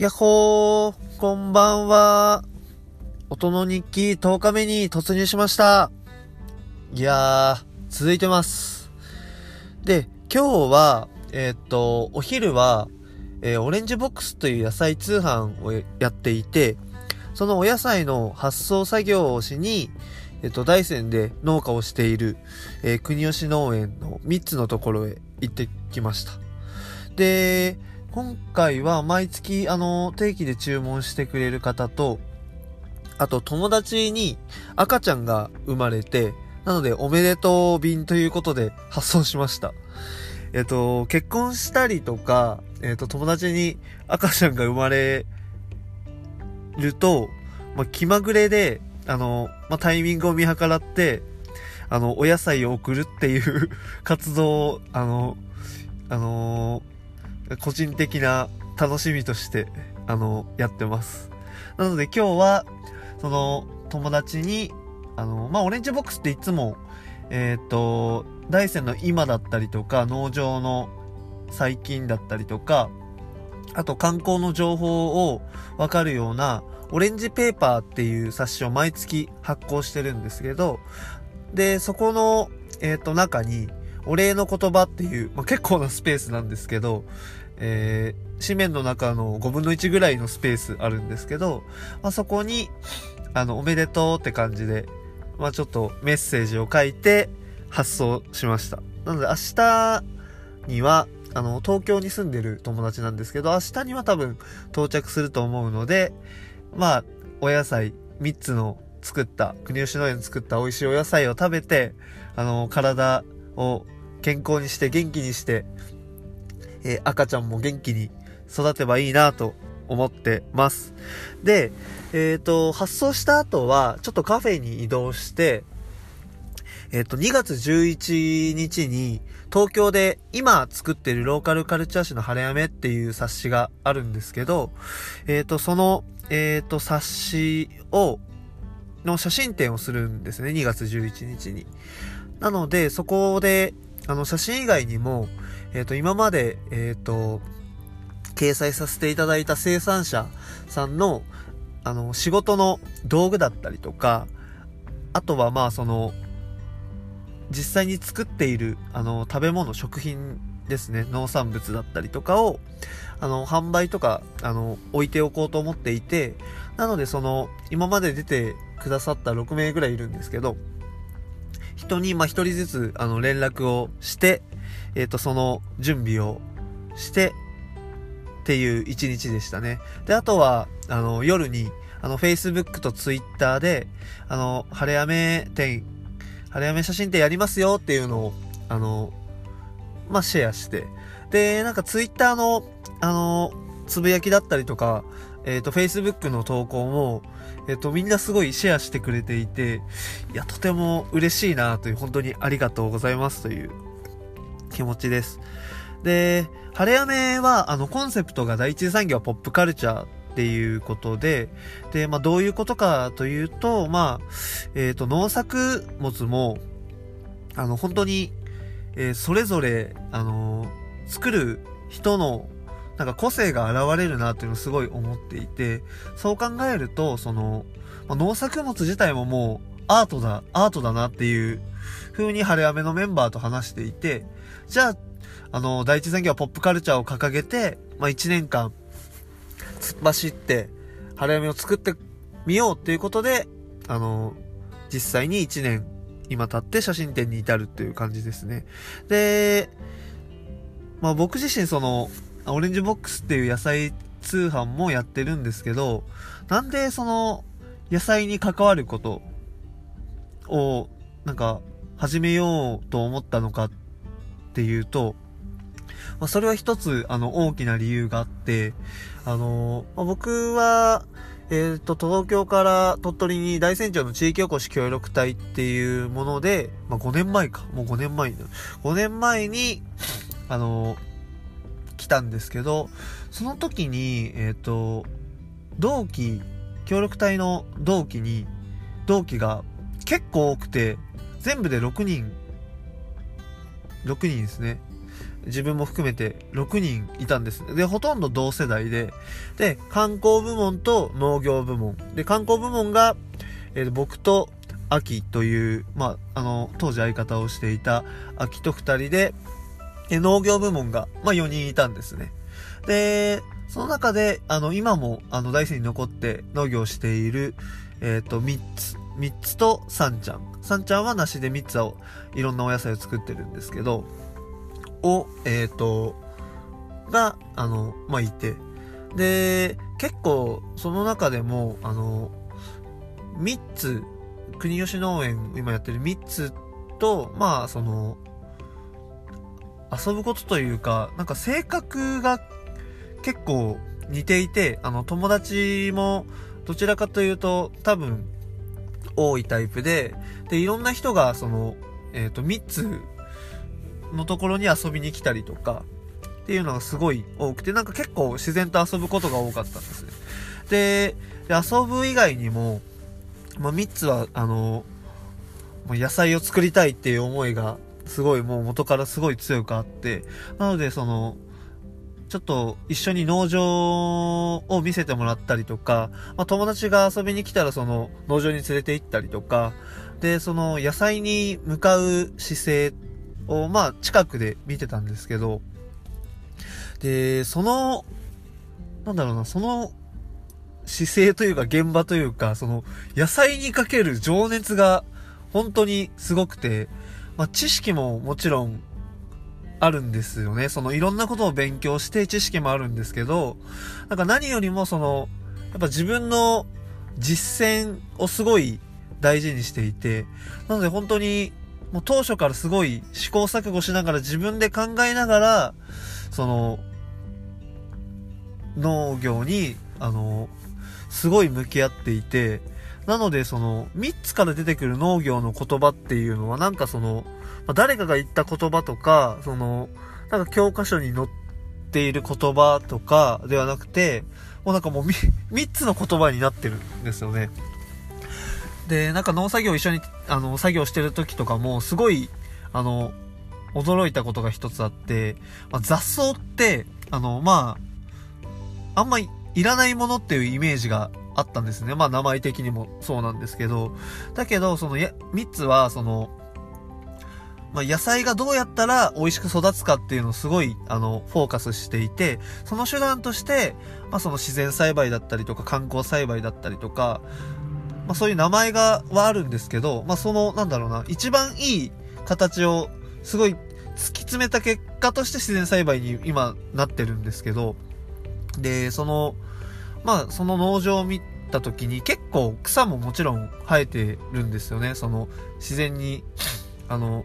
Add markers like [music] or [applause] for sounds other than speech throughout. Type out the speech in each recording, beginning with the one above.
やっほー、こんばんは。音の日記10日目に突入しました。いやー、続いてます。で、今日は、えーっと、お昼は、えーオレンジボックスという野菜通販をやっていて、そのお野菜の発送作業をしに、えっと、大山で農家をしている、えー国吉農園の3つのところへ行ってきました。で、今回は毎月、あの、定期で注文してくれる方と、あと友達に赤ちゃんが生まれて、なのでおめでとう便ということで発送しました。えっと、結婚したりとか、えっと、友達に赤ちゃんが生まれると、まあ、気まぐれで、あの、まあ、タイミングを見計らって、あの、お野菜を送るっていう [laughs] 活動を、あの、あの個人的な楽しみとして、あの、やってます。なので今日は、その、友達に、あの、まあ、オレンジボックスっていつも、えっ、と、大山の今だったりとか、農場の最近だったりとか、あと観光の情報をわかるような、オレンジペーパーっていう冊子を毎月発行してるんですけど、で、そこの、えっ、と、中に、お礼の言葉っていう、まあ、結構なスペースなんですけど、えー、紙面の中の5分の1ぐらいのスペースあるんですけど、まあ、そこに、あの、おめでとうって感じで、まあ、ちょっとメッセージを書いて発送しました。なので明日には、あの、東京に住んでる友達なんですけど、明日には多分到着すると思うので、まあ、お野菜3つの作った、国吉農園作った美味しいお野菜を食べて、あの、体を健康にして元気にして、えー赤ちゃんも元気に育てばいいなと思ってます。で、えっ、と、発送した後は、ちょっとカフェに移動して、えっ、と、2月11日に、東京で今作ってるローカルカルチャー誌の晴れ雨っていう冊子があるんですけど、えっ、と、その、えっ、と、冊子を、の写真展をするんですね、2月11日に。なので、そこで、あの、写真以外にも、えっ、と、今まで、えっ、と、掲載させていただいた生産者さんの、あの、仕事の道具だったりとか、あとはまあ、その、実際に作っている、あの、食べ物、食品ですね、農産物だったりとかを、あの、販売とか、あの、置いておこうと思っていて、なので、その、今まで出てくださった6名ぐらいいるんですけど、人に、まあ、一人ずつ、あの、連絡をして、えっ、と、その準備をして、っていう一日でしたね。で、あとは、あの、夜に、あの、Facebook と Twitter で、あの、晴れ雨展、晴れ雨写真展やりますよっていうのを、あの、まあ、シェアして。で、なんか Twitter の、あの、つぶやきだったりとか、えっ、と、Facebook の投稿も、えっ、と、みんなすごいシェアしてくれていて、いや、とても嬉しいなという、本当にありがとうございますという気持ちです。で、晴れ雨は、あの、コンセプトが第一産業はポップカルチャーっていうことで、で、まあ、どういうことかというと、まあ、えっ、と、農作物も、あの、本当に、えーそれぞれ、あの作る人の、なんか個性が現れるなっていうのをすごい思っていて、そう考えると、その、まあ農作物自体ももうアートだ、アートだなっていう風に晴れ雨のメンバーと話していて、じゃあ、あの、第一産業はポップカルチャーを掲げて、まあ、1年間、突っ走って、晴れ雨を作ってみようっていうことで、あの、実際に1年、今経って写真展に至るっていう感じですね。で、まあ僕自身その、オレンジボックスっていう野菜通販もやってるんですけど、なんでその、野菜に関わることを、なんか、始めようと思ったのかっていうと、まあ、それは一つ、あの、大きな理由があって、あの、まあ僕は、えっ、と、東京から鳥取に大山町の地域おこし協力隊っていうもので、まあ、5年前か。もう5年前に。5年前に、あの、来たんですけど、その時に、えっ、と、同期、協力隊の同期に、同期が結構多くて、全部で6人、6人ですね。自分も含めて6人いたんです。で、ほとんど同世代で、で、観光部門と農業部門。で、観光部門が、えー、僕と秋という、まあ、あの、当時相方をしていた秋と2人で、農業部門が、まあ、4人いたんですね。で、その中で、あの、今も、あの、大生に残って農業している、えっ、ー、と、3つ、3つと3ちゃん。3ちゃんは梨で3つを、いろんなお野菜を作ってるんですけど、を、えっ、ー、と、が、あの、まあ、いて。で、結構、その中でも、あの、3つ、国吉農園、今やってる3つと、まあ、その、遊ぶことというか、なんか性格が結構似ていて、あの、友達も、どちらかというと、多分、多いタイプで、で、いろんな人が、その、えっ、ー、と、3つのところに遊びに来たりとか、っていうのがすごい多くて、なんか結構自然と遊ぶことが多かったんですね。で、で遊ぶ以外にも、まあ、3つは、あの、野菜を作りたいっていう思いが、すごいもう元からすごい強くあって、なのでその、ちょっと一緒に農場を見せてもらったりとか、まあ、友達が遊びに来たらその農場に連れて行ったりとか、で、その野菜に向かう姿勢をまあ近くで見てたんですけど、で、その、なんだろうな、その姿勢というか現場というか、その野菜にかける情熱が本当にすごくて、まあ、知識ももちろんあるんですよね。そのいろんなことを勉強して知識もあるんですけど、なんか何よりもその、やっぱ自分の実践をすごい大事にしていて、なので本当にもう当初からすごい試行錯誤しながら自分で考えながら、その、農業に、あの、すごい向き合っていて、なのでその、3つから出てくる農業の言葉っていうのはなんかその、ま、誰かが言った言葉とか、その、なんか教科書に載っている言葉とかではなくて、もうなんかもう 3, つの言葉になってるんですよね。で、なんか農作業一緒に、あの、作業してる時とかも、すごい、あの、驚いたことが一つあって、まあ、雑草って、あの、まあ、あんまりいらないものっていうイメージがあったんですね。まあ、名前的にもそうなんですけど、だけど、その、や、3つは、その、まあ、野菜がどうやったら美味しく育つかっていうのをすごい、あの、フォーカスしていて、その手段として、まあ、その自然栽培だったりとか、観光栽培だったりとか、まあ、そういう名前が、はあるんですけど、まあ、その、なんだろうな、一番いい形を、すごい、突き詰めた結果として自然栽培に今なってるんですけど、で、その、まあ、その農場を見た時に結構草ももちろん生えてるんですよね。その、自然に、あの、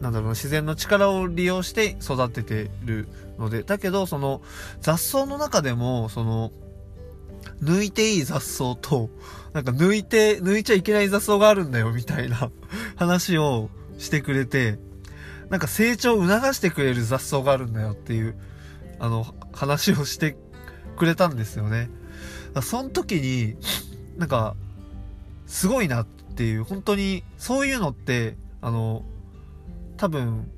なんだろう、自然の力を利用して育ててるので、だけど、その、雑草の中でも、その、抜いていい雑草と、なんか抜いて、抜いちゃいけない雑草があるんだよ、みたいな話をしてくれて、なんか成長を促してくれる雑草があるんだよっていう、あの、話をしてくれたんですよね。その時に、なんか、すごいなっていう、本当に、そういうのって、あの、多分、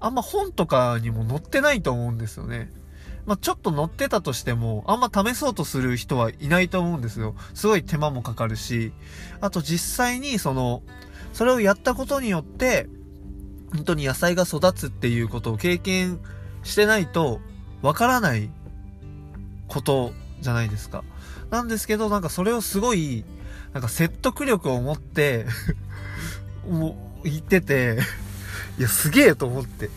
あんま本とかにも載ってないと思うんですよね。まあ、ちょっと載ってたとしても、あんま試そうとする人はいないと思うんですよ。すごい手間もかかるし、あと実際にその、それをやったことによって、本当に野菜が育つっていうことを経験してないと、わからないことじゃないですか。なんですけど、なんかそれをすごい、なんか説得力を持って [laughs] もう、言ってていや、すげえと思って。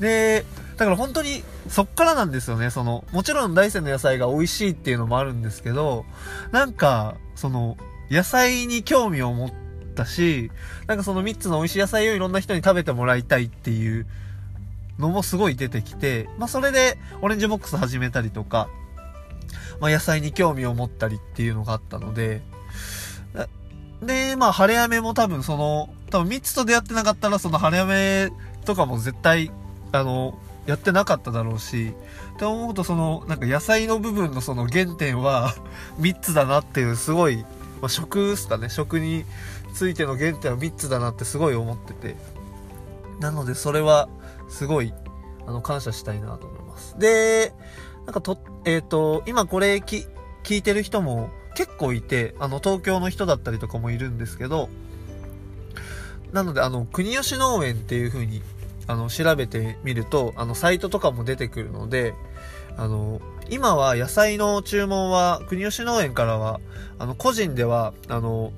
で、だから本当にそっからなんですよね。その、もちろん大山の野菜が美味しいっていうのもあるんですけど、なんか、その、野菜に興味を持ったし、なんかその3つの美味しい野菜をいろんな人に食べてもらいたいっていうのもすごい出てきて、まあそれでオレンジボックス始めたりとか、まあ野菜に興味を持ったりっていうのがあったので、で、まあ晴れ雨も多分その、多分3つと出会ってなかったら、その晴れ雨とかも絶対、あの、やってなかっただろうし、って思うとその、なんか野菜の部分のその原点は [laughs] 3つだなっていう、すごい、まあ、食っすかね、食についての原点は3つだなってすごい思ってて。なので、それは、すごい、あの、感謝したいなと思います。で、なんかと、えっ、ー、と、今これき、聞いてる人も結構いて、あの、東京の人だったりとかもいるんですけど、なので、あの、国吉農園っていう風に、あの、調べてみると、あの、サイトとかも出てくるので、あの、今は野菜の注文は、国吉農園からは、あの、個人では、あの、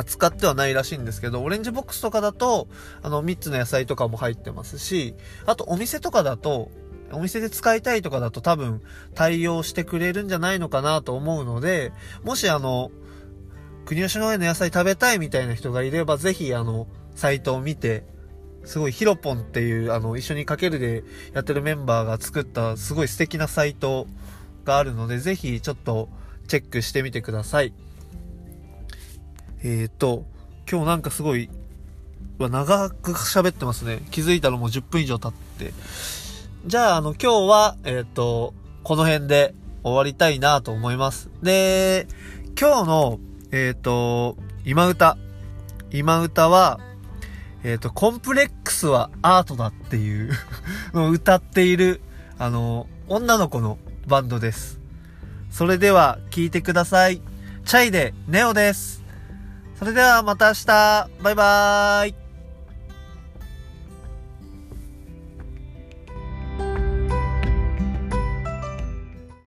扱ってはないらしいんですけど、オレンジボックスとかだと、あの、3つの野菜とかも入ってますし、あとお店とかだと、お店で使いたいとかだと多分対応してくれるんじゃないのかなと思うので、もしあの、国吉農園の野菜食べたいみたいな人がいれば、ぜひあの、サイトを見て、すごいヒロポンっていう、あの、一緒にかけるでやってるメンバーが作ったすごい素敵なサイトがあるので、ぜひちょっとチェックしてみてください。えっ、と、今日なんかすごい、長く喋ってますね。気づいたらもう10分以上経って。じゃあ、あの、今日は、えっ、と、この辺で終わりたいなと思います。で、今日の、えっ、と、今歌。今歌は、えっ、と、コンプレックスはアートだっていう [laughs] 歌っている、あの、女の子のバンドです。それでは、聴いてください。チャイでネオです。それではまた明日。バイバーイ。